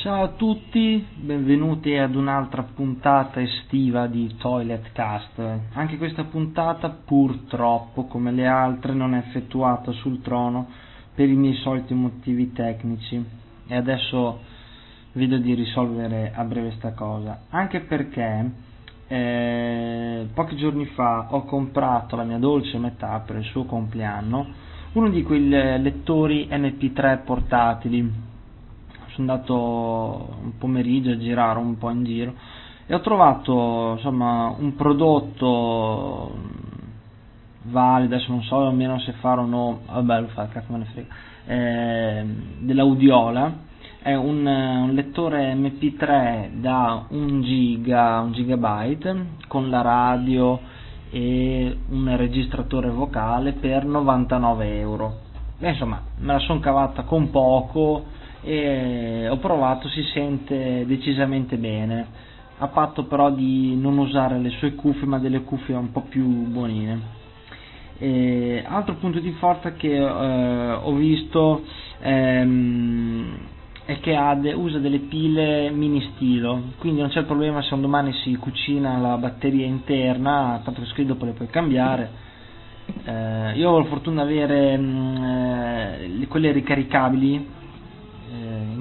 Ciao a tutti, benvenuti ad un'altra puntata estiva di Toilet Cast. Anche questa puntata purtroppo, come le altre, non è effettuata sul trono per i miei soliti motivi tecnici e adesso vedo di risolvere a breve sta cosa. Anche perché eh, pochi giorni fa ho comprato la mia dolce metà per il suo compleanno uno di quei lettori MP3 portatili sono andato un pomeriggio a girare un po' in giro e ho trovato insomma un prodotto valido, adesso non so almeno se fare o no, vabbè lo fa, cazzo me ne frega, eh, dell'Audiola, è un, un, lettore MP3 da 1 giga, 1 gigabyte con la radio e un registratore vocale per 99 euro. Beh, insomma, me la sono cavata con poco, e ho provato, si sente decisamente bene, a patto però di non usare le sue cuffie ma delle cuffie un po' più buonine. E altro punto di forza che eh, ho visto ehm, è che de, usa delle pile mini stilo, quindi non c'è problema se un domani si cucina la batteria interna, tanto che scrivi dopo le puoi cambiare. Eh, io ho la fortuna di avere mh, mm, eh, quelle ricaricabili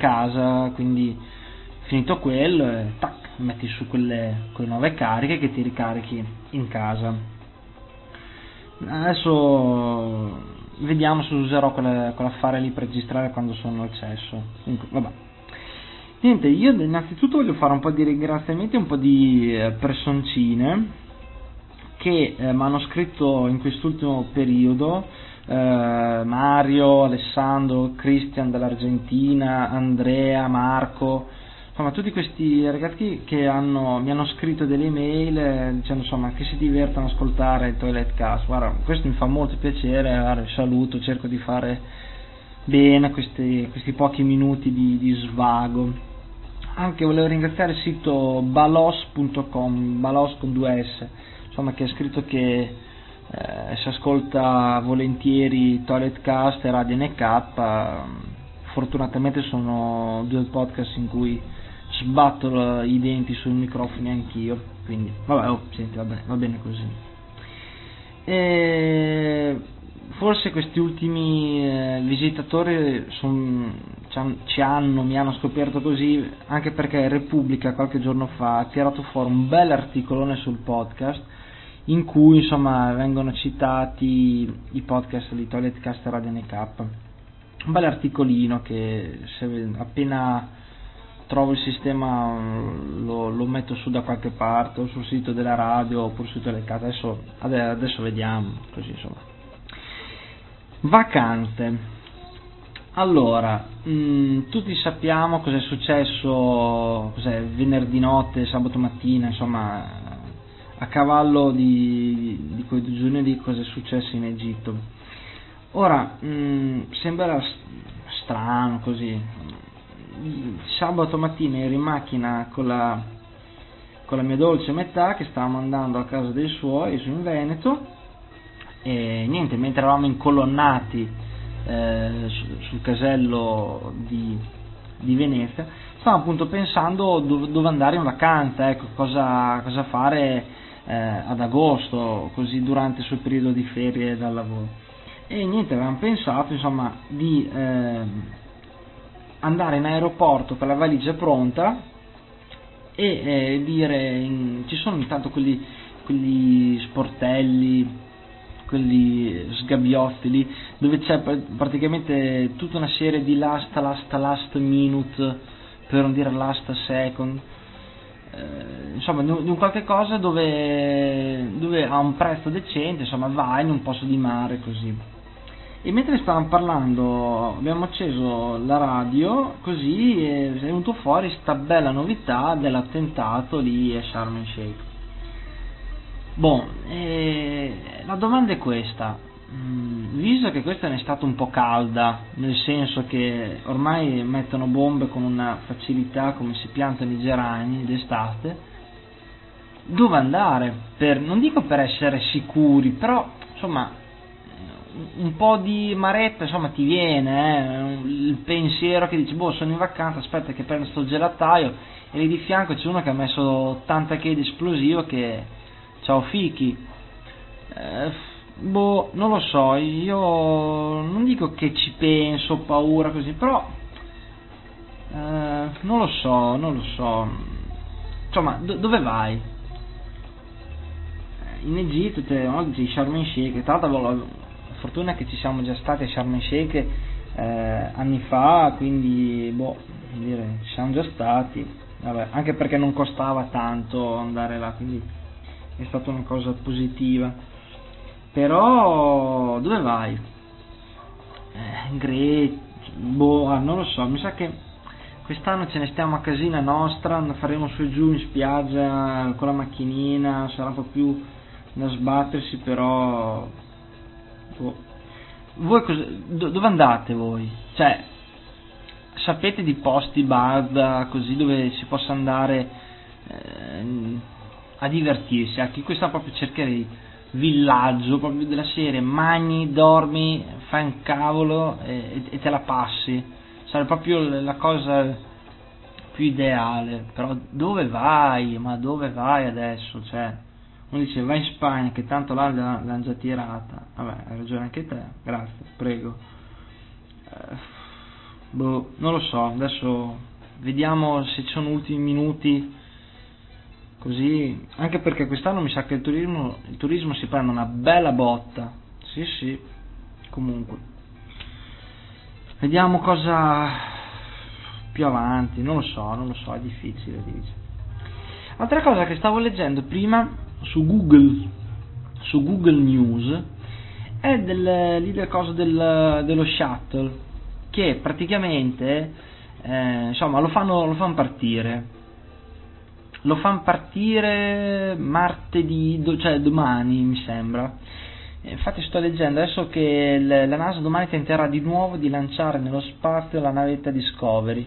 casa, quindi finito quello, eh, tac, metti su quelle, quelle nuove cariche che ti ricarichi in casa. Adesso vediamo se userò quell'affare lì per registrare quando sono al cesso. Comunque, vabbè. Niente, io innanzitutto voglio fare un po' di ringraziamenti e un po' di eh, personcine che eh, mi hanno scritto in quest'ultimo periodo eh, Mario, Alessandro, Christian dall'Argentina, Andrea, Marco, insomma tutti questi ragazzi che hanno, mi hanno scritto delle email eh, dicendo insomma che si divertono ad ascoltare il Toilet Cast, guarda questo mi fa molto piacere, guarda, saluto, cerco di fare bene questi, questi pochi minuti di, di svago. Anche volevo ringraziare il sito balos.com, balos con due S, insomma che ha scritto che eh, si ascolta volentieri Toilet Cast e Radio NK, fortunatamente sono due podcast in cui sbatto i denti sui microfoni anch'io, quindi vabbè, oh, senti, va bene, va bene così. E forse questi ultimi eh, visitatori son, ci hanno, mi hanno scoperto così anche perché Repubblica qualche giorno fa ha tirato fuori un bel articolone sul podcast in cui insomma vengono citati i podcast di Toilet Cast Radio NK. Un bel articolino che appena trovo il sistema lo, lo, metto su da qualche parte o sul sito della radio oppure su Telecast adesso, adesso vediamo così insomma. Vacanze allora mh, mm, tutti sappiamo cosa è successo cos'è, venerdì notte sabato mattina insomma a cavallo di, di quei due giorni di cosa è successo in Egitto. Ora, mh, mm, sembra strano così. Sabato mattina ero in macchina con la, con la mia dolce metà che stavamo andando a casa dei suoi su in Veneto e niente, mentre eravamo incolonnati eh, sul casello di, di Venezia, stavamo appunto pensando dove, dove andare in vacanza, ecco, cosa, cosa fare eh, ad agosto, così durante il suo periodo di ferie dal lavoro. E niente, avevamo pensato insomma di eh, andare in aeroporto con la valigia pronta e eh, dire, in, ci sono intanto quelli, quelli sportelli, quelli sgabbiotti dove c'è praticamente tutta una serie di last, last, last minute, per non dire last second, eh, insomma di un qualche cosa dove, dove ha un prezzo decente, insomma vai in un posto di mare così. E mentre stavamo parlando abbiamo acceso la radio così è venuto fuori sta bella novità dell'attentato lì a Sharm el Sheikh. Bon, eh, la domanda è questa, visto che questa è un'estate un po' calda, nel senso che ormai mettono bombe con una facilità come si piantano i gerani d'estate, dove andare? Per, non dico per essere sicuri, però insomma un po' di maretta insomma ti viene, eh? il pensiero che dici boh sono in vacanza, aspetta che prendo sto gelataio e lì di fianco c'è uno che ha messo 80 kg di esplosivo che ciao fichi. Eh, boh, non lo so, io non dico che ci penso, ho paura così, però eh, non lo so, non lo so. Insomma, do- dove vai? in Egitto te, no, dici Sharm el Sheikh, tra l'altro la fortuna è che ci siamo già stati a Sharm el Sheikh eh, anni fa, quindi boh, dire, ci siamo già stati, Vabbè, anche perché non costava tanto andare là, quindi è stata una cosa positiva. Però dove vai? Eh, Gre- boh, ah, non lo so, mi sa che quest'anno ce ne stiamo a casina nostra, faremo su e giù in spiaggia con la macchinina, sarà un po' più da sbattersi, però... Boh. Voi cosa, dove andate voi? Cioè, sapete di posti, bar, così, dove si possa andare eh, a divertirsi? Anche questa proprio cercherei villaggio, proprio della serie, magni, dormi, fai un cavolo e, e te la passi. Sarebbe proprio la cosa più ideale, però dove vai? Ma dove vai adesso? Cioè, uno dice vai in Spagna che tanto là l'hanno già tirata vabbè hai ragione anche te grazie prego eh, boh, non lo so adesso vediamo se ci sono ultimi minuti così anche perché quest'anno mi sa che il turismo, il turismo si prende una bella botta. Sì sì comunque. Vediamo cosa più avanti. Non lo so non lo so è difficile dice altra cosa che stavo leggendo prima su Google, su Google News è del, lì del coso del, dello shuttle che praticamente eh, insomma lo fanno, lo fanno partire lo fanno partire martedì, cioè domani mi sembra. Infatti sto leggendo adesso che la NASA domani tenterà di nuovo di lanciare nello spazio la navetta Discovery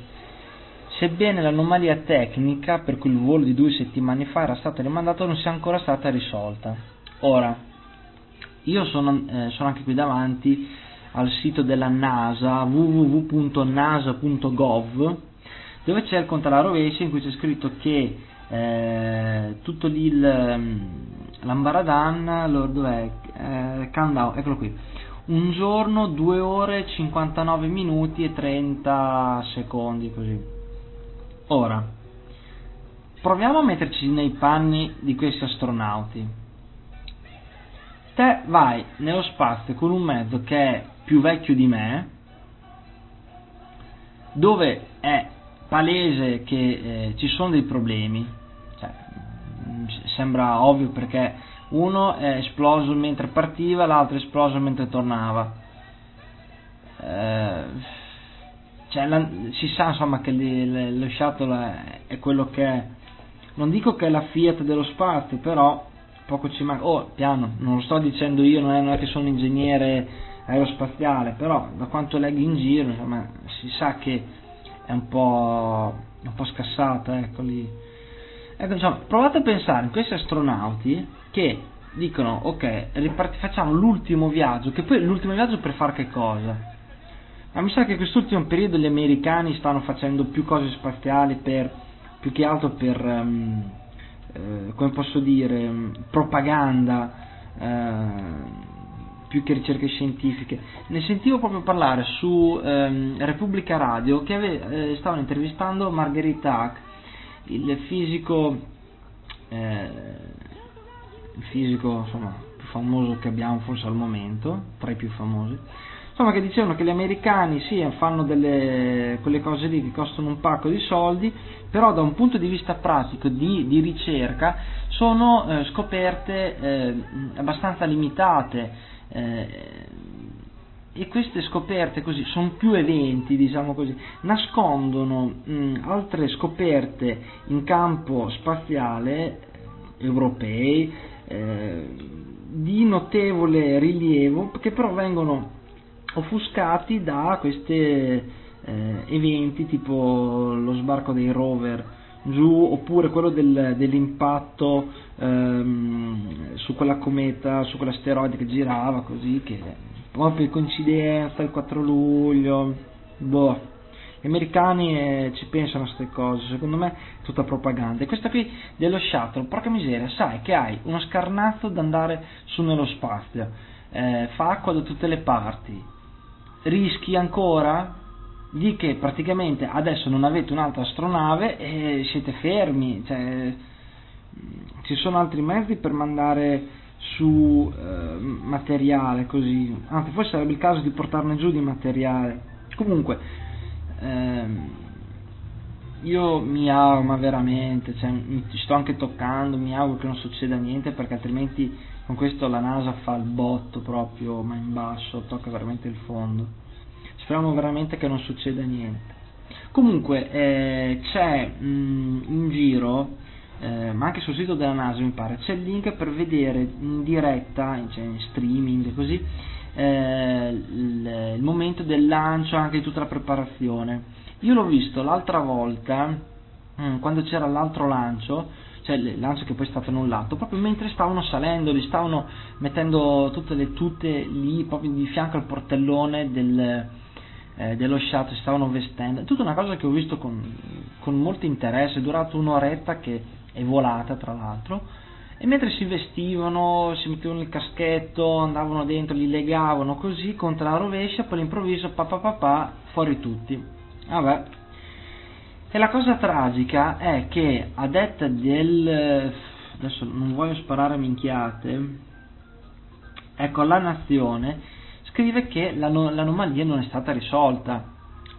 sebbene l'anomalia tecnica per cui il volo di due settimane fa era stato rimandato non sia ancora stata risolta. Ora, io sono, eh, sono anche qui davanti al sito della NASA www.nasa.gov dove c'è il conto in cui c'è scritto che eh, tutto lì mm, l'ambaradan dov'è? Eh, countdown, eccolo qui un giorno 2 ore 59 minuti e 30 secondi così Ora, proviamo a metterci nei panni di questi astronauti. Te vai nello spazio con un mezzo che è più vecchio di me, dove è palese che eh, ci sono dei problemi, sembra ovvio perché uno è esploso mentre partiva, l'altro è esploso mentre tornava. Eh, cioè, la, si sa insomma che le, le, lo shuttle è, è, quello che è. Non dico che è la Fiat dello spazio, però poco ci manca. Oh, piano, non lo sto dicendo io, non è, non è che sono ingegnere aerospaziale, però da quanto leggo in giro, insomma, si sa che è un po', un po scassata, ecco lì. Ecco, insomma, provate a pensare in questi astronauti che dicono, ok, riparti, facciamo l'ultimo viaggio, che poi l'ultimo viaggio per fare che cosa? Ma mi sa che quest'ultimo periodo gli americani stanno facendo più cose spaziali per, più che altro per, um, eh, come posso dire, propaganda, eh, più che ricerche scientifiche. Ne sentivo proprio parlare su ehm, Repubblica Radio che ave, eh, stavano intervistando Marguerite Hack, il fisico, eh, il fisico insomma, più famoso che abbiamo forse al momento, tra i più famosi insomma che dicevano che gli americani sì fanno delle quelle cose lì che costano un pacco di soldi però da un punto di vista pratico di, di ricerca sono eh, scoperte eh, abbastanza limitate eh, e queste scoperte così sono più eventi diciamo così nascondono mh, altre scoperte in campo spaziale europei eh, di notevole rilievo che però vengono offuscati da questi eh, eventi tipo lo sbarco dei rover giù oppure quello del, dell'impatto ehm, su quella cometa, su quell'asteroide che girava così che proprio coincidenza, il 4 luglio, boh. Gli americani eh, ci pensano a queste cose, secondo me è tutta propaganda. E questa qui dello shuttle, porca miseria, sai che hai uno scarnazzo da andare su nello spazio, eh, fa acqua da tutte le parti, rischi ancora? Di che praticamente adesso non avete un'altra astronave e siete fermi, cioè, ci sono altri mezzi per mandare su eh, materiale così, anzi forse sarebbe il caso di portarne giù di materiale. Comunque, ehm, io mi auguro, ma veramente, cioè, mi sto anche toccando, mi auguro che non succeda niente perché altrimenti con questo la NASA fa il botto proprio, ma in basso, tocca veramente il fondo. Speriamo veramente che non succeda niente. Comunque eh, c'è mh, mm, in giro eh, ma anche sul sito della NASA mi pare, c'è il link per vedere in diretta, cioè in streaming così, eh, il, il, momento del lancio, anche di tutta la preparazione. Io l'ho visto l'altra volta, mm, quando c'era l'altro lancio, cioè il lancio che poi è stato annullato, proprio mentre stavano salendo, li stavano mettendo tutte le tute lì, proprio di fianco al portellone del, eh, dello shuttle, stavano vestendo, è tutta una cosa che ho visto con, con molto interesse, è durato un'oretta che è volata tra l'altro, e mentre si vestivano, si mettevano il caschetto, andavano dentro, li legavano così contro la rovescia, poi all'improvviso papà papà fuori tutti. Vabbè. E la cosa tragica è che a detta del... adesso non voglio sparare minchiate, ecco la nazione scrive che l'anomalia non è stata risolta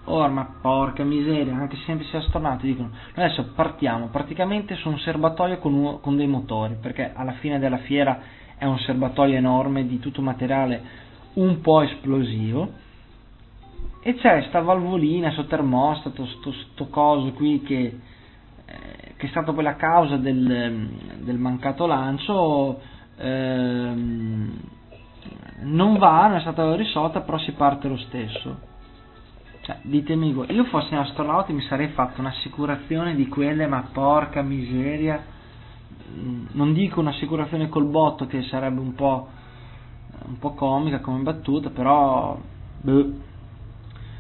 Oh, ma porca miseria, anche se sempre si è astronauti dicono adesso partiamo praticamente su un serbatoio con, un, con dei motori, perché alla fine della fiera è un serbatoio enorme di tutto materiale un po' esplosivo e c'è sta valvolina, sto termostato, sto, sto coso qui che, eh, che, è stato poi la causa del, del mancato lancio ehm, non va, non è stata risolta però si parte lo stesso cioè, ditemi voi, io fossi un astronauta mi sarei fatto un'assicurazione di quelle, ma porca miseria. Mm, non dico un'assicurazione col botto che sarebbe un po', un po comica come battuta, però beh,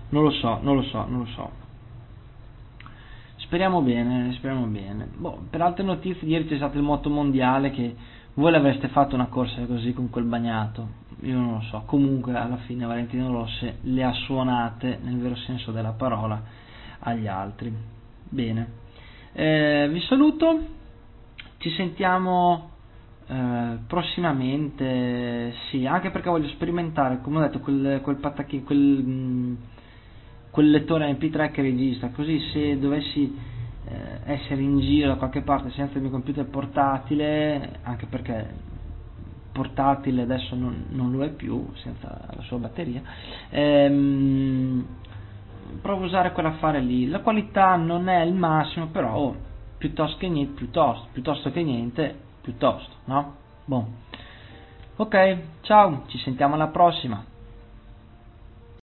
non lo so, non lo so, non lo so. Speriamo bene, speriamo bene. Boh, per altre notizie, ieri c'è stato il moto mondiale che voi l'avreste fatto una corsa così con quel bagnato? Io non lo so. Comunque alla fine Valentino Rossi le ha suonate nel vero senso della parola agli altri. Bene. Eh, vi saluto. Ci sentiamo eh, prossimamente. Sì, anche perché voglio sperimentare, come ho detto, quel, quel patacchino, quel, mm, quel lettore MP3 che registra. Così se dovessi eh, essere in giro da qualche parte senza il mio computer portatile, anche perché portatile adesso non, non lo è più senza la sua batteria, ehm, provo a usare quell'affare lì. La qualità non è il massimo, però oh, piuttosto che niente, piuttosto, piuttosto che niente, piuttosto, no? Boh. Ok, ciao, ci sentiamo alla prossima.